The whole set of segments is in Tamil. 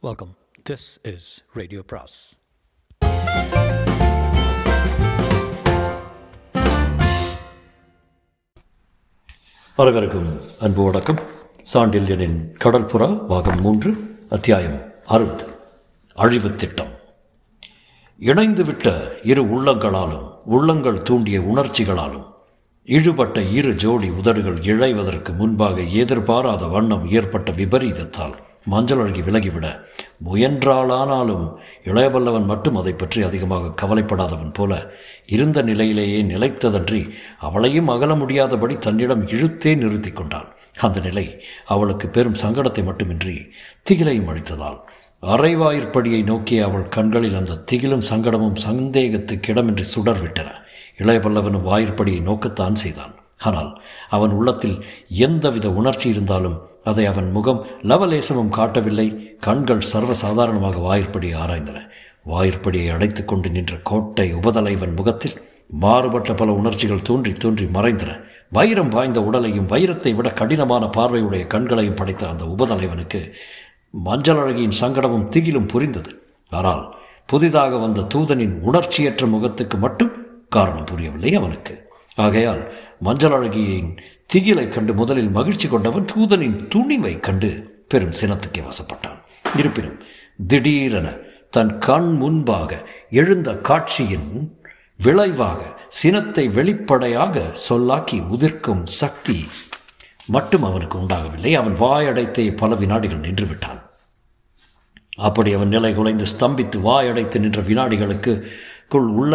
வெல்கம் திஸ் இஸ் ரேடியோ பிராஸ் அனைவருக்கும் அன்பு வணக்கம். சாண்டில்யனின் கடற்புறா பாகம் மூன்று அத்தியாயம் அறுபது. அழிவு திட்டம். இணைந்துவிட்ட இரு உள்ளங்களாலும் உள்ளங்கள் தூண்டிய உணர்ச்சிகளாலும் இழுபட்ட இரு ஜோடி உதடுகள் இழைவதற்கு முன்பாக எதிர்பாராத வண்ணம் ஏற்பட்ட விபரீதத்தால் மஞ்சள் அழகி விலகிவிட. முயன்றாளானாலும் இளையவல்லவன் மட்டும் அதை பற்றி அதிகமாக கவலைப்படாதவன் போல இருந்த நிலையிலேயே நிலைத்ததன்றி அவளையும் அகல முடியாதபடி தன்னிடம் இழுத்தே நிறுத்தி கொண்டான் அந்த நிலை அவளுக்கு பெரும் சங்கடத்தை மட்டுமின்றி திகிலையும் அளித்ததால். அரைவாயிற்படியை நோக்கிய அவள் கண்களில் அந்த திகிலும் சங்கடமும் சந்தேகத்துக்கு இடமின்றி சுடர்விட்டன. இளையபல்லவனும் வாயிற்படியை நோக்கத்தான் செய்தான். ஆனால் அவன் உள்ளத்தில் எந்தவித உணர்ச்சி இருந்தாலும் அதை அவன் முகம் லவலேசமும் காட்டவில்லை. கண்கள் சர்வசாதாரணமாக வாயிற்படி ஆராய்ந்தன. வாயிற்படியை அடைத்து கொண்டு நின்ற கோட்டை உபதலைவன் முகத்தில் மாறுபட்ட பல உணர்ச்சிகள் தோன்றி தோன்றி மறைந்தன. வைரம் வாய்ந்த உடலையும் வைரத்தை விட கடினமான பார்வையுடைய கண்களையும் படைத்த அந்த உபதலைவனுக்கு மஞ்சள் அழகியின் சங்கடமும் திகிலும் புரிந்தது. ஆனால் புதிதாக வந்த தூதனின் உணர்ச்சியற்ற முகத்துக்கு மட்டும் காரணம் புரியவில்லை அவனுக்கு. ஆகையால் மஞ்சள் அழகியின் திகிலை கண்டு முதலில் மகிழ்ச்சி கொண்டவன் தூதனின் துணிவை கண்டு பெரும் சினத்துக்கே வசப்பட்டான். இருப்பினும் திடீரென தன் கண் முன்பாக எழுந்த காட்சியின் விளைவாக சினத்தை வெளிப்படையாக சொல்லாக்கி உதிர்க்கும் சக்தி மட்டும் அவனுக்கு உண்டாகவில்லை. அவன் வாயடைத்தே பல வினாடிகள் நின்று விட்டான் அப்படி அவன் நிலை குலைந்து ஸ்தம்பித்து வாயடைத்து நின்ற வினாடிகளுக்கு குள் உள்ள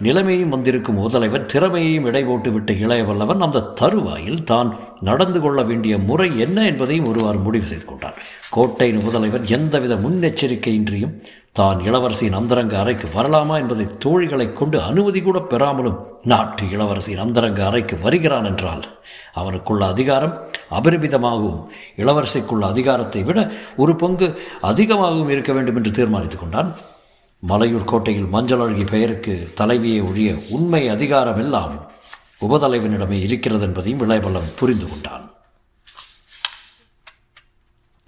நிலைமையும் வந்திருக்கும் முதலைவர் திறமையையும் இடை போட்டு விட்ட இளையவல்லவன் அந்த தருவாயில் தான் நடந்து கொள்ள வேண்டிய முறை என்ன என்பதையும் ஒருவாறு முடிவு செய்து கொண்டார். கோட்டையின் முதலைவர் எந்தவித முன்னெச்சரிக்கையின்றியும் தான் இளவரசியின் அந்தரங்க அறைக்கு வரலாமா என்பதை தோழிகளை கொண்டு அனுமதி கூட பெறாமலும் நாட்டு இளவரசியின் அந்தரங்க அறைக்கு வருகிறான் என்றால் அவனுக்குள்ள அதிகாரம் அபரிமிதமாகவும் இளவரசிக்குள்ள அதிகாரத்தை விட ஒரு பங்கு அதிகமாகவும் இருக்க வேண்டும் என்று தீர்மானித்துக் கொண்டான். மலையூர் கோட்டையில் மஞ்சள் அழகி பெயருக்கு தலைவியை ஒழிய உண்மை அதிகாரம் எல்லாம் உபதலைவனிடமே இருக்கிறது என்பதையும் விளைபலம் புரிந்து கொண்டான்.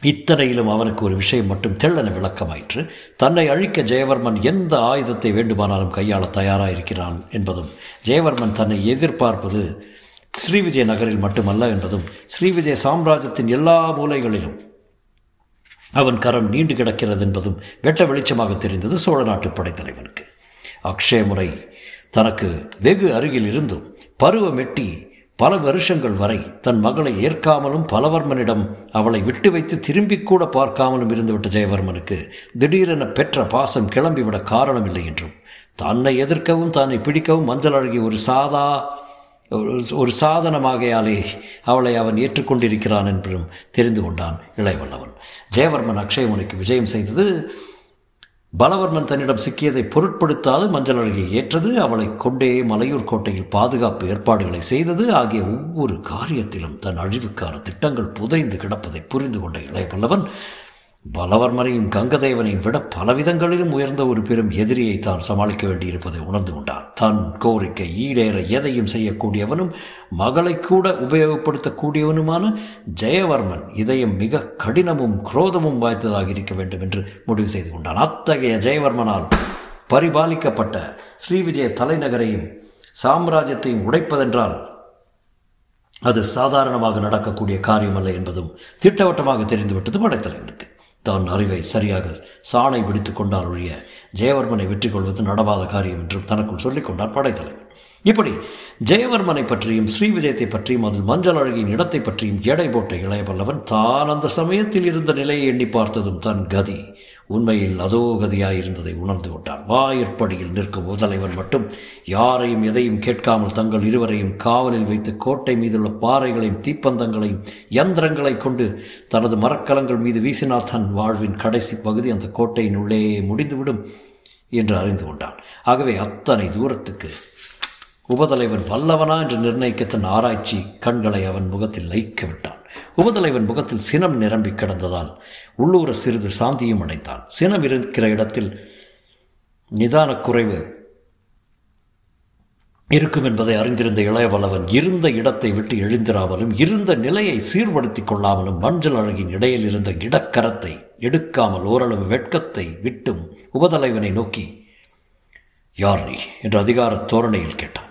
இத்தனையிலும் அவனுக்கு ஒரு விஷயம் மட்டும் தெள்ளன விளக்கமாயிற்று. தன்னை அழிக்க ஜெயவர்மன் எந்த ஆயுதத்தை வேண்டுமானாலும் கையாள தயாராயிருக்கிறான் என்பதும் ஜெயவர்மன் தன்னை எதிர்பார்ப்பது ஸ்ரீவிஜய நகரில் மட்டுமல்ல என்பதும் ஸ்ரீவிஜய சாம்ராஜ்யத்தின் எல்லா மூலைகளிலும் அவன் கரம் நீண்டு கிடக்கிறது என்பதும் வெட்ட வெளிச்சமாக தெரிந்தது சோழ நாட்டு படைத்தலைவனுக்கு. அக்ஷய முறை தனக்கு வெகு அருகில் இருந்தும் பருவமெட்டி பல வருஷங்கள் வரை தன் மகளை ஏற்காமலும் பலவர்மனிடம் அவளை விட்டு வைத்து திரும்பி கூட பார்க்காமலும் இருந்துவிட்ட ஜெயவர்மனுக்கு திடீரென பெற்ற பாசம் கிளம்பிவிட காரணமில்லை என்றும் தன்னை எதிர்க்கவும் தன்னை பிடிக்கவும் மஞ்சள் அழகி ஒரு சாதா ஒரு சாதனமாகையாலே அவளை அவன் ஏற்றுக்கொண்டிருக்கிறான் என்றும் தெரிந்து கொண்டான் இளையவல்லவன். ஜெயவர்மன் அக்ஷயமுனிக்கு விஜயம் செய்தது பலவர்மன் தன்னிடம் சிக்கியதை பொருட்படுத்தாது மஞ்சள் அழகியை ஏற்றது அவளை கொண்டே மலையூர் கோட்டையில் பாதுகாப்பு ஏற்பாடுகளை செய்தது ஆகிய ஒவ்வொரு காரியத்திலும் தன் அழிவுக்கான திட்டங்கள் புதைந்து கிடப்பதை புரிந்து கொண்ட இளையவல்லவன் பலவர்மனையும் கங்கதேவனையும் விட பலவிதங்களிலும் உயர்ந்த ஒரு பெரும் எதிரியை தான் சமாளிக்க வேண்டியிருப்பதை உணர்ந்து கொண்டான். தன் கோரிக்கை ஈடேற எதையும் செய்யக்கூடியவனும் மகளை கூட உபயோகப்படுத்தக்கூடியவனுமான ஜெயவர்மன் இதயம் மிக கடினமும் குரோதமும் வாய்ந்ததாக இருக்க வேண்டும் என்று முடிவு செய்து கொண்டான். அத்தகைய ஜெயவர்மனால் பரிபாலிக்கப்பட்ட ஸ்ரீவிஜய தலைநகரையும் சாம்ராஜ்யத்தையும் உடைப்பதென்றால் அது சாதாரணமாக நடக்கக்கூடிய காரியமல்ல என்பதும் திட்டவட்டமாக தெரிந்துவிட்டது படைத்தலைவனுக்கு தான் அறிவை சரியாக சாணை பிடித்து கொண்டால் ஒழிய ஜெயவர்மனை வெற்றி கொள்வது நடவாத காரியம் என்று தனக்குள் சொல்லிக் கொண்டார் இப்படி ஜெயவர்மனை பற்றியும் ஸ்ரீ விஜயத்தை பற்றியும் அதில் மஞ்சள் அழகியின் இடத்தை பற்றியும் எடை போட்ட இளையவல்லவன் தான் அந்த சமயத்தில் இருந்த நிலையை எண்ணி பார்த்ததும் தன் கதி. உண்மையில் அதோ உணர்ந்து கொண்டான். வாயிற்படியில் நிற்கும் முதலைவன் மட்டும் யாரையும் எதையும் கேட்காமல் தங்கள் இருவரையும் காவலில் வைத்து கோட்டை மீதுள்ள பாறைகளையும் தீப்பந்தங்களையும் யந்திரங்களை கொண்டு தனது மரக்கலங்கள் மீது வீசினால் தன் வாழ்வின் கடைசி பகுதி அந்த கோட்டையின் உள்ளே முடிந்துவிடும் என்று அறிந்து கொண்டான். ஆகவே அத்தனை தூரத்துக்கு உபதலைவன் வல்லவனா என்று நிர்ணயிக்க தன் ஆராய்ச்சி கண்களை அவன் முகத்தில் லயிக்க விட்டான். உபதலைவன் முகத்தில் சினம் நிரம்பி கிடந்ததால் உள்ளூர சிறிது சாந்தியும் அடைத்தான் சினம் இருக்கிற இடத்தில் நிதான குறைவு இருக்கும் என்பதை அறிந்திருந்த இளையவல்லவன் இருந்த இடத்தை விட்டு எழுந்திராமலும் இருந்த நிலையை சீர்படுத்திக் கொள்ளாமலும் மஞ்சள் அழகின் இடையில் இருந்த இடக்கரத்தை எடுக்காமல் ஓரளவு வெட்கத்தை விட்டும் உபதலைவனை நோக்கி யார் நீ? என்று அதிகார தோரணையில் கேட்டான்.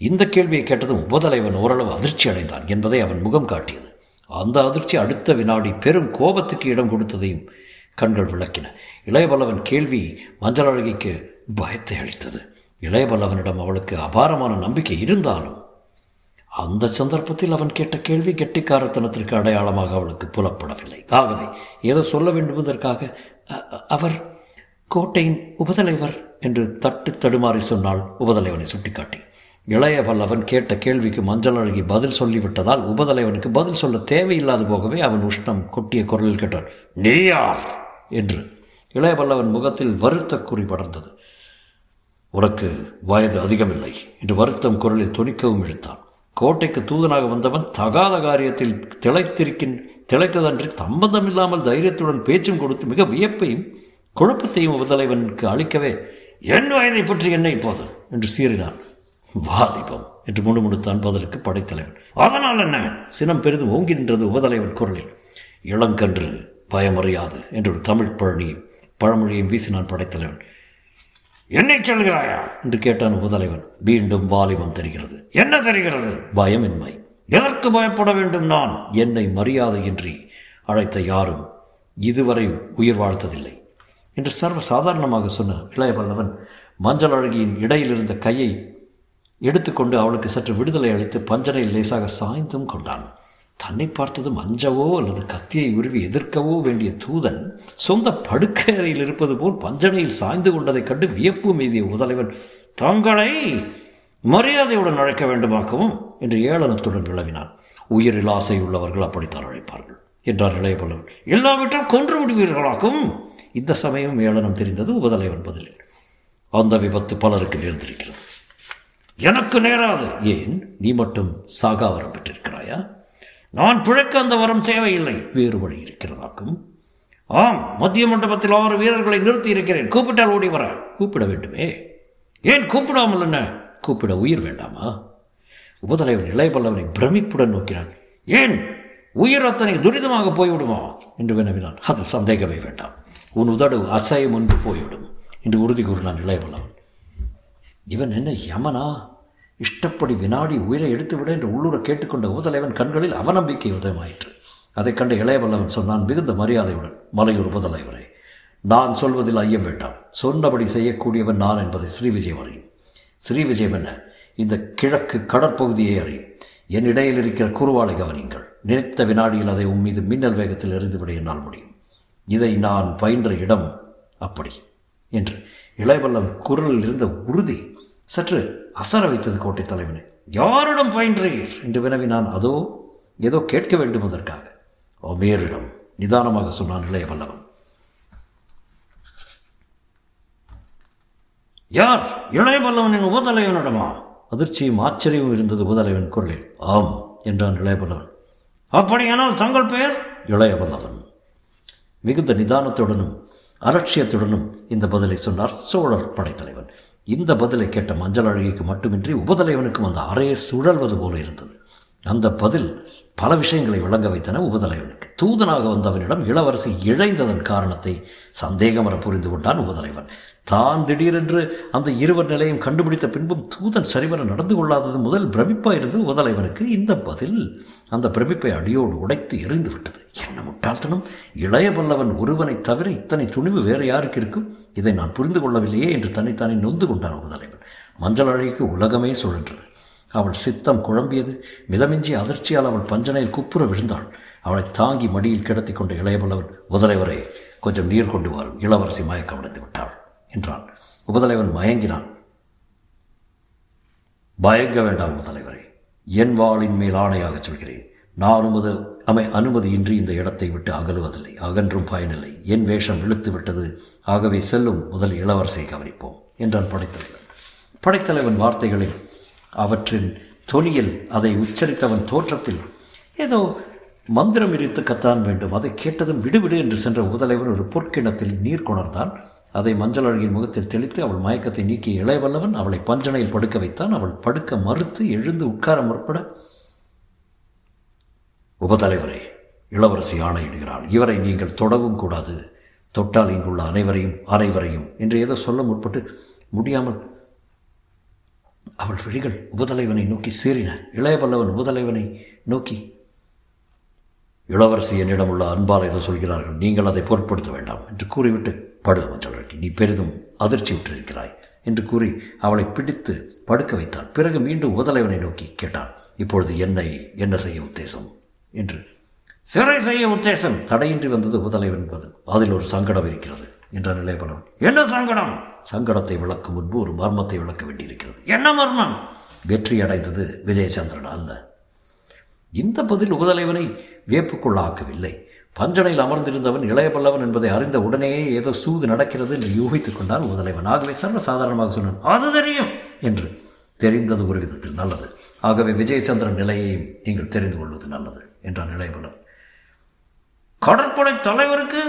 இந்த கேள்வியை கேட்டதும் உபதலைவன் ஓரளவு அதிர்ச்சி அடைந்தான் என்பதை அவன் முகம் காட்டியது. அந்த அதிர்ச்சி அடுத்த வினாடி பெரும் கோபத்துக்கு இடம் கொடுத்ததையும் கண்கள் விளக்கின. இளையவல்லவன் கேள்வி மஞ்சள் அழகிக்கு பயத்தை அளித்தது. இளையவல்லவனிடம் அவளுக்கு அபாரமான நம்பிக்கை இருந்தாலும் அந்த சந்தர்ப்பத்தில் அவன் கேட்ட கேள்வி கெட்டிக்காரத்தனத்திற்கு அடையாளமாக அவளுக்கு புலப்படவில்லை. ஆகவே ஏதோ சொல்ல வேண்டுமென்பதற்காக அவர் கோட்டையின் உபதலைவர் என்று தட்டு தடுமாறி சொன்னால் உபதலைவனை சுட்டிக்காட்டி இளைய பல்லவன் கேட்ட கேள்விக்கு மஞ்சள் அழகி பதில் சொல்லிவிட்டதால் உபதலைவனுக்கு பதில் சொல்ல தேவையில்லாது போகவே அவன் உஷ்ணம் கொட்டிய குரலில் கேட்டான் நீ யார்? என்று. இளைய பல்லவன் முகத்தில் வருத்த குறி படர்ந்தது. உனக்கு வயது அதிகமில்லை என்று வருத்தம் குரலில் துணிக்கவும் இழுத்தான். கோட்டைக்கு தூதனாக வந்தவன் தகாத காரியத்தில் திளைத்திருக்கின் திளைத்ததன்றி சம்பந்தமில்லாமல் தைரியத்துடன் பேச்சும் கொடுத்து மிக வியப்பையும் குழப்பத்தையும் உபதலைவனுக்கு அளிக்கவே என் வயதை பற்றி என்ன இப்போது? என்று சீறினான். வாலிபம் என்று முணுமுணுத்தான் பதிலுக்கு படைத்தலைவன். அதனால் என்ன? சினம் பெரிதும் ஓங்கி நின்றது உபதலைவன் குரலில் இளங்கன்று பயமறியாது என்று ஒரு தமிழ் பழனியும் பழமொழியும் வீசினான் படைத்தலைவன். என்னை சொல்கிறாயா? என்று கேட்டான் உபதலைவன். மீண்டும் வாலிபம் தெரிகிறது. என்ன தெரிகிறது? பயமின்மை. எதற்கு பயப்பட வேண்டும் நான்? என்னை மரியாதையின்றி அழைத்த யாரும் இதுவரை உயிர் வாழ்த்ததில்லை. என்று சர்வ சாதாரணமாக சொன்ன இளையவல்லவன் மஞ்சள் அழகியின் இடையில் இருந்த கையை எடுத்துக்கொண்டு அவளுக்கு சற்று விடுதலை அளித்து பஞ்சனையில் லேசாக சாய்ந்தும் கொண்டான். தன்னை பார்த்ததும் அஞ்சவோ அல்லது கத்தியை உருவி எதிர்க்கவோ வேண்டிய தூதன் சொந்த படுக்கையறையில் இருப்பது போல் பஞ்சனையில் சாய்ந்து கொண்டதைக் கண்டு வியப்பு மீதிய உதலைவன் தங்களை மரியாதையுடன் அழைக்க வேண்டுமாக்கவும்? என்று ஏளனத்துடன் விளவினான். உயிரில் ஆசை உள்ளவர்கள் அப்படித்தான் அழைப்பார்கள் என்றார் இளையபல்லவன் எல்லாவற்றும் கொன்று விடுவீர்களாக்கும்? இந்த சமயம் ஏளனம் தெரிந்தது உபதலைவன் பதிலில். அந்த விபத்து பலருக்கு நேர்ந்திருக்கிறது. எனக்கு நேராது. ஏன்? நீ மட்டும் சாகா வரம் பெற்றிருக்கிறாயா நான் பிழைக்க அந்த வரம் தேவையில்லை. வேறு வழி இருக்கிறதாக்கும். ஆம் மத்திய மண்டபத்தில் ஆறு வீரர்களை நிறுத்தி இருக்கிறேன் கூப்பிட்டால் ஓடி வர. கூப்பிட வேண்டுமே. ஏன் கூப்பிடாமல் என்ன? கூப்பிட உயிர் வேண்டாமா? உபதலைவன் இளையபல்லவனை பிரமிப்புடன் நோக்கினான். ஏன்? உயிர் அத்தனை துரிதமாக போய்விடுமா? என்று வினவினான். அதில் சந்தேகமே வேண்டாம். உன் உதடு அசைய முன்பு போய்விடும். என்று உறுதி கூறினான் இளையபல்லவன் இவன் என்ன யமனா? இஷ்டப்படி வினாடி உயிரை எடுத்துவிட என்று உள்ளூர கேட்டுக்கொண்ட உபதலைவன் கண்களில் அவநம்பிக்கை உதயமாயிற்று. அதைக் கண்ட இளையவல்லவன் சொன்னான் மிகுந்த மரியாதையுடன் மலையூர் உபதலைவரை நான் சொல்வதில் ஐயம் வேண்டாம். சொன்னபடி செய்யக்கூடியவன் நான் என்பதை ஸ்ரீவிஜயம் அறியும். ஸ்ரீவிஜயம் என்ன? இந்த கிழக்கு கடற்பகுதியை அறியும். என் இடையில் இருக்கிற குருவாளை கவனிங்கள் நினைத்த வினாடியில் அதை உன் மீது மின்னல் வேகத்தில் எறிந்துவிட என்னால் முடியும். இதை நான் பயின்ற இடம் அப்படி. என்று இளையவல்லம் குரலில் இருந்த உறுதி சற்று அசர வைத்தது கோட்டை தலைவனை. யாரிடம் பயின்றீர்? என்று வினவினான் அதோ ஏதோ கேட்க வேண்டும் அதற்காக. ஒமேரிடம் நிதானமாக சொன்னான் இளையவல்லவன். யார்? இளையவல்லவனின் உபதலைவனிடமா? அதிர்ச்சியும் ஆச்சரியமும் இருந்தது உபதலைவன் குரலில். ஆம் என்றான் இளையவல்லவன். அப்படியானால் தங்கள் பெயர்? இளையவல்லவன். மிகுந்த நிதானத்துடனும் அலட்சியத்துடனும் இந்த பதிலை சொன்னார் சோழர் படைத்தலைவன். இந்த பதிலை கேட்ட மஞ்சள் அழகிக்கு மட்டுமின்றி உபதலைவனுக்கும் அந்த அறையை சுழல்வது போல இருந்தது. அந்த பதில் பல விஷயங்களை விளங்க வைத்தன உபதலைவனுக்கு. தூதனாக வந்தவனிடம் இளவரசி இழைந்ததன் காரணத்தை சந்தேகமர புரிந்து கொண்டான் உபதலைவன். தான் திடீரென்று அந்த இருவர் நிலையும் கண்டுபிடித்த பின்பும் தூதன் சரிவர நடந்து கொள்ளாதது முதல் பிரமிப்பாக இருந்தது இந்த பதில். அந்த பிரமிப்பை அடியோடு உடைத்து எரிந்து விட்டது. என்ன முட்டாள்தனம். இளைய பல்லவன் ஒருவனை தவிர இத்தனை துணிவு வேறு யாருக்கு இருக்கும்? இதை நான் புரிந்து கொள்ளவில்லையே என்று தன்னைத்தானே நொந்து கொண்டான் முதலைவன் மஞ்சள் அழகிக்கு உலகமே சுழன்றது. அவள் சித்தம் குழம்பியது. மிதமிஞ்சி அதிர்ச்சியால் அவள் பஞ்சனையில் குப்புற விழுந்தாள். அவளை தாங்கி மடியில் கிடத்தி கொண்ட இளையபல்லவன் முதலைவரை கொஞ்சம் நீர் கொண்டு வரும். இளவரசி மயக்கமடைந்து விட்டாள். என்றான். உபதலைவன் மயங்கினான். பயங்க வேண்டாம் உபதலைவரை என் வாளின் மேல் ஆணையாக சொல்கிறேன். நான் உமது அமை அனுமதியின்றி இந்த இடத்தை விட்டு அகலுவதில்லை. அகன்றும் பயனில்லை. என் வேஷம் இழுத்து விட்டது. ஆகவே செல்லும் முதல் இளவரசை கவனிப்போம் என்றான் படைத்தலைவன். படைத்தலைவன் வார்த்தைகளில் அவற்றின் தொனியில் அதை உச்சரித்தவன் தோற்றத்தில் ஏதோ மந்திரம் இரித்து கத்தான் வேண்டும். அதை கேட்டதும் விடுவிடு என்று சென்ற உபதலைவன் ஒரு பொற்கிணத்தில் நீர் கொணர்ந்தான். அதை மஞ்சள் அழகின் முகத்தில் தெளித்து அவள் மயக்கத்தை நீக்கிய இளையவல்லவன் அவளை பஞ்சனையில் படுக்க வைத்தான். அவள் படுக்க மறுத்து எழுந்து உட்கார முற்பட உபதலைவரை இளவரசி ஆணையிடுகிறாள். இவரை நீங்கள் தொடவும் கூடாது. தொட்டால் இங்குள்ள அனைவரையும் அனைவரையும் என்று ஏதோ சொல்ல முற்பட்டு முடியாமல் அவள் விழிகள் உபதலைவனை நோக்கி சீறின. இளையவல்லவன் உபதலைவனை நோக்கி இளவரசி என்னிடம் உள்ள அன்பால் ஏதோ சொல்கிறார்கள். நீங்கள் அதை பொருட்படுத்த வேண்டாம் என்று கூறிவிட்டு படு மஞ்சள் நீ பெரிதும் அதிர்ச்சி விட்டிருக்கிறாய் என்று கூறி அவளை பிடித்து படுக்க வைத்தான் பிறகு மீண்டும் உதலைவனை நோக்கி கேட்டான் இப்பொழுது என்னை என்ன செய்ய உத்தேசம்? என்று சிறை செய்ய உத்தேசம். தடையின்றி வந்தது உதலைவன் என்பது அதில் ஒரு சங்கடம் இருக்கிறது என்றார் நிலைப்படம் என்ன சங்கடம்? சங்கடத்தை விளக்கும் முன்பு ஒரு மர்மத்தை விளக்க வேண்டியிருக்கிறது. என்ன மர்மம்? வெற்றி அடைந்தது விஜயசந்திரன் அல்ல. இந்த பதில் உபதலைவனை வியப்புக்குள்ளாக்கவில்லை பஞ்சனையில் அமர்ந்திருந்தவன் இளையபல்லவன் என்பதை அறிந்த உடனேயே ஏதோ சூது நடக்கிறது என்று யூகித்துக் கொண்டான் உபதலைவன் ஆகவே சர்வசாதாரணமாக சொன்னான் அது தெரியும் என்று. தெரிந்தது ஒரு விதத்தில் நல்லது. ஆகவே விஜயசந்திரன் நிலையையும் நீங்கள் தெரிந்து கொள்வது நல்லது என்றான் இளையபல்லவன் கடற்படை தலைவருக்கு?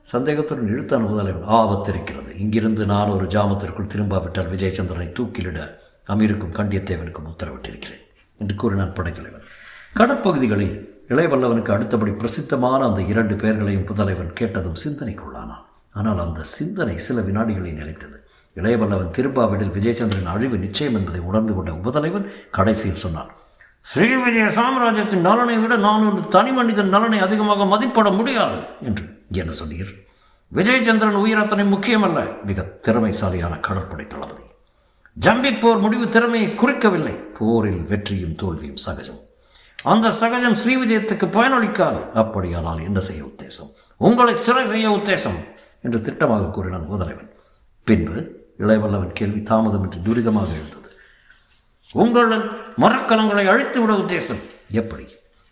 சந்தேகத்துடன் இழுத்தான் முதலைவன் ஆபத்திருக்கிறது. இங்கிருந்து நான் ஒரு ஜாமத்திற்குள் திரும்பாவிட்டால் விஜயசந்திரனை தூக்கிலிட அமீருக்கும் கண்டியத்தேவனுக்கும் உத்தரவிட்டிருக்கிறேன் என்று கூறினான் படைத்தலைவன். கடற்பகுதிகளில் இளையவல்லவனுக்கு அடுத்தபடி பிரசித்தமான அந்த இரண்டு பெயர்களையும் புதலைவன் கேட்டதும் சிந்தனைக்குள்ளானான். ஆனால் அந்த சிந்தனை சில வினாடிகளில் நிலைத்தது. இளையவல்லவன் திருப்பாவிடில் விஜயச்சந்திரன் அழிவு நிச்சயம் என்பதை உணர்ந்து கொண்ட உபதலைவன் கடைசியில் சொன்னான் ஸ்ரீ விஜய சாம்ராஜ்யத்தின் நலனை விட நான் ஒரு தனி மனிதன் நலனை அதிகமாக மதிப்பிட முடியாது என்று என சொன்னீர்? விஜயச்சந்திரன் உயிர் அத்தனை முக்கியமல்ல. மிக திறமைசாலியான கடற்படை தளபதி. ஜம்பிப் போர் முடிவு திறமையை குறிக்கவில்லை. போரில் வெற்றியும் தோல்வியும் சகஜம். அந்த சகஜம் ஸ்ரீ விஜயத்துக்கு பயனளிக்காது. அப்படியானால் என்ன செய்ய உத்தேசம்? உங்களை சிறை செய்ய உத்தேசம்! என்று திட்டமாக கூறினான் முதலைவன் பின்பு இளையவல்லவன் கேள்வி தாமதமின்றி துரிதமாக எழுந்தது. உங்கள் மரக்கலங்களை அழித்து விட உத்தேசம்! எப்படி?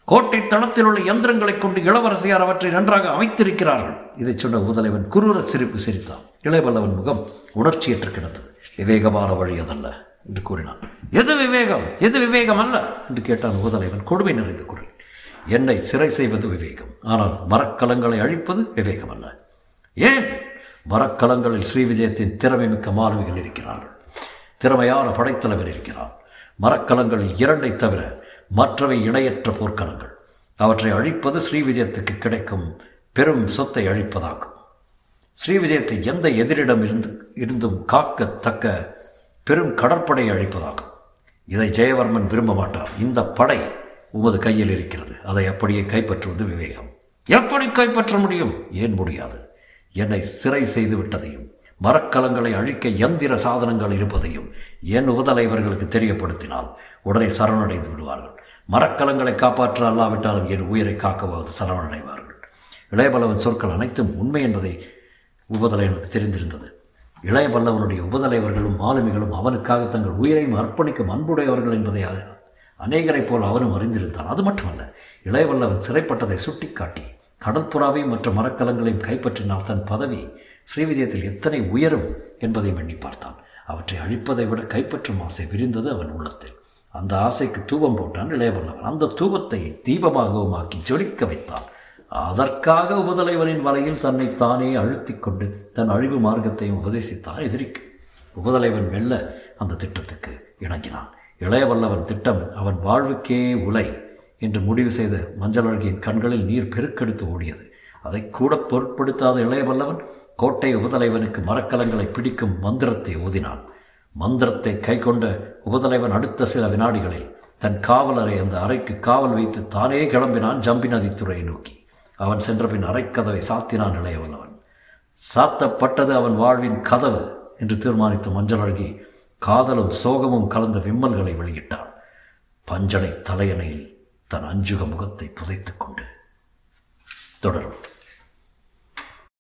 கோட்டை தளத்தில் உள்ள யந்திரங்களைக் கொண்டு இளவரசியார் அவற்றை நன்றாக அமைத்திருக்கிறார்கள்! இதை சொன்ன உதலைவன் குரூர சிரிப்பு சிரித்தான். இளையவல்லவன் முகம் உணர்ச்சியற்று கிடந்தது. விவேகமான வழி அதல்ல. என்று கூறினான். எது விவேகம்? எது விவேகம் அல்ல? என்று கேட்டான் உதலைவன் கொடுமை நிறைந்த குரல். என்னை சிறை செய்வது விவேகம். ஆனால் மரக்கலங்களை அழிப்பது விவேகம் அல்ல. ஏன்? மரக்கலங்களில் ஸ்ரீ விஜயத்தின் திறமை மிக்க மாணவிகள் இருக்கிறார்கள். திறமையான படைத்தலைவர் இருக்கிறான் மரக்கலங்களில் இரண்டை தவிர மற்றவை இணையற்ற போர்க்களங்கள். அவற்றை அழிப்பது ஸ்ரீ விஜயத்துக்கு கிடைக்கும் பெரும் சொத்தை அழிப்பதாகும். ஸ்ரீ விஜயத்தை எந்த எதிரிடம் இருந்து இருந்தும் காக்கத்தக்க பெரும் கடற்படை அழிப்பதாகும். இதை ஜெயவர்மன் விரும்ப மாட்டார். இந்த படை உமது கையில் இருக்கிறது. அதை அப்படியே கைப்பற்றுவது விவேகம். எப்படி கைப்பற்ற முடியும்? ஏன் முடியாது? என்னை சிறை செய்து விட்டதையும் மரக்கலங்களை அழிக்க எந்திர சாதனங்கள் இருப்பதையும் என் உபதலைவர்களுக்கு தெரியப்படுத்தினால் உடனே சரணடைந்து விடுவார்கள். மரக்கலங்களை காப்பாற்ற அல்லாவிட்டாலும் என் உயிரை காக்கவாவது சரணடைவார்கள். இளையபலவன் சொற்கள் அனைத்தும் உண்மை என்பதை உபதலைவனுக்கு தெரிந்திருந்தது. இளையபல்லவனுடைய உபதலைவர்களும் மாலுமிகளும் அவனுக்காக தங்கள் உயிரையும் அர்ப்பணிக்கும் அன்புடையவர்கள் என்பதை அநேகரைப் போல் அவரும் அறிந்திருந்தான். அது மட்டுமல்ல இளையவல்லவன் சிறைப்பட்டதை சுட்டிக்காட்டி கடற்புறாவையும் மற்ற மரக்கலங்களையும் கைப்பற்றினால் தன் பதவி ஸ்ரீவிஜயத்தில் எத்தனை உயரும் என்பதையும் எண்ணி பார்த்தான். அவற்றை அழிப்பதை விட கைப்பற்றும் ஆசை விரிந்தது அவன் உள்ளத்தில். அந்த ஆசைக்கு தூபம் போட்டான் இளையவல்லவன் அந்த தூபத்தை தீபமாகவும் ஆக்கி ஜொலிக்க வைத்தான். அதற்காக உபதலைவனின் வலையில் தன்னை தானே அழுத்தி கொண்டு தன் அழிவு மார்க்கத்தையும் உபதேசித்தான் எதிரிக்கு. உபதலைவன் மெல்ல அந்த திட்டத்துக்கு இணங்கினான். இளையவல்லவன் திட்டம் அவன் வாழ்வுக்கே உலை என்று முடிவு செய்த மஞ்சள் அழகியின் கண்களில் நீர் பெருக்கெடுத்து ஓடியது. அதை கூட பொருட்படுத்தாத இளையவல்லவன் கோட்டை உபதலைவனுக்கு மரக்கலங்களை பிடிக்கும் மந்திரத்தை ஓதினான். மந்திரத்தை கை கொண்ட உபதலைவன் அடுத்த சில வினாடிகளில் தன் காவலரை அந்த அறைக்கு காவல் வைத்து தானே கிளம்பினான் ஜம்பி நதித்துறையை நோக்கி. அவன் சென்ற பின் அறைக்கதவை சாத்தினான் இளையவல்லவன் சாத்தப்பட்டது அவன் வாழ்வின் கதவு என்று தீர்மானித்த மஞ்சள் அழகி காதலும் சோகமும் கலந்த விம்மல்களை வெளியிட்டான். பஞ்சனை தலையணையில் தன் அஞ்சுக முகத்தை புதைத்துக் கொண்டு தொடரும்.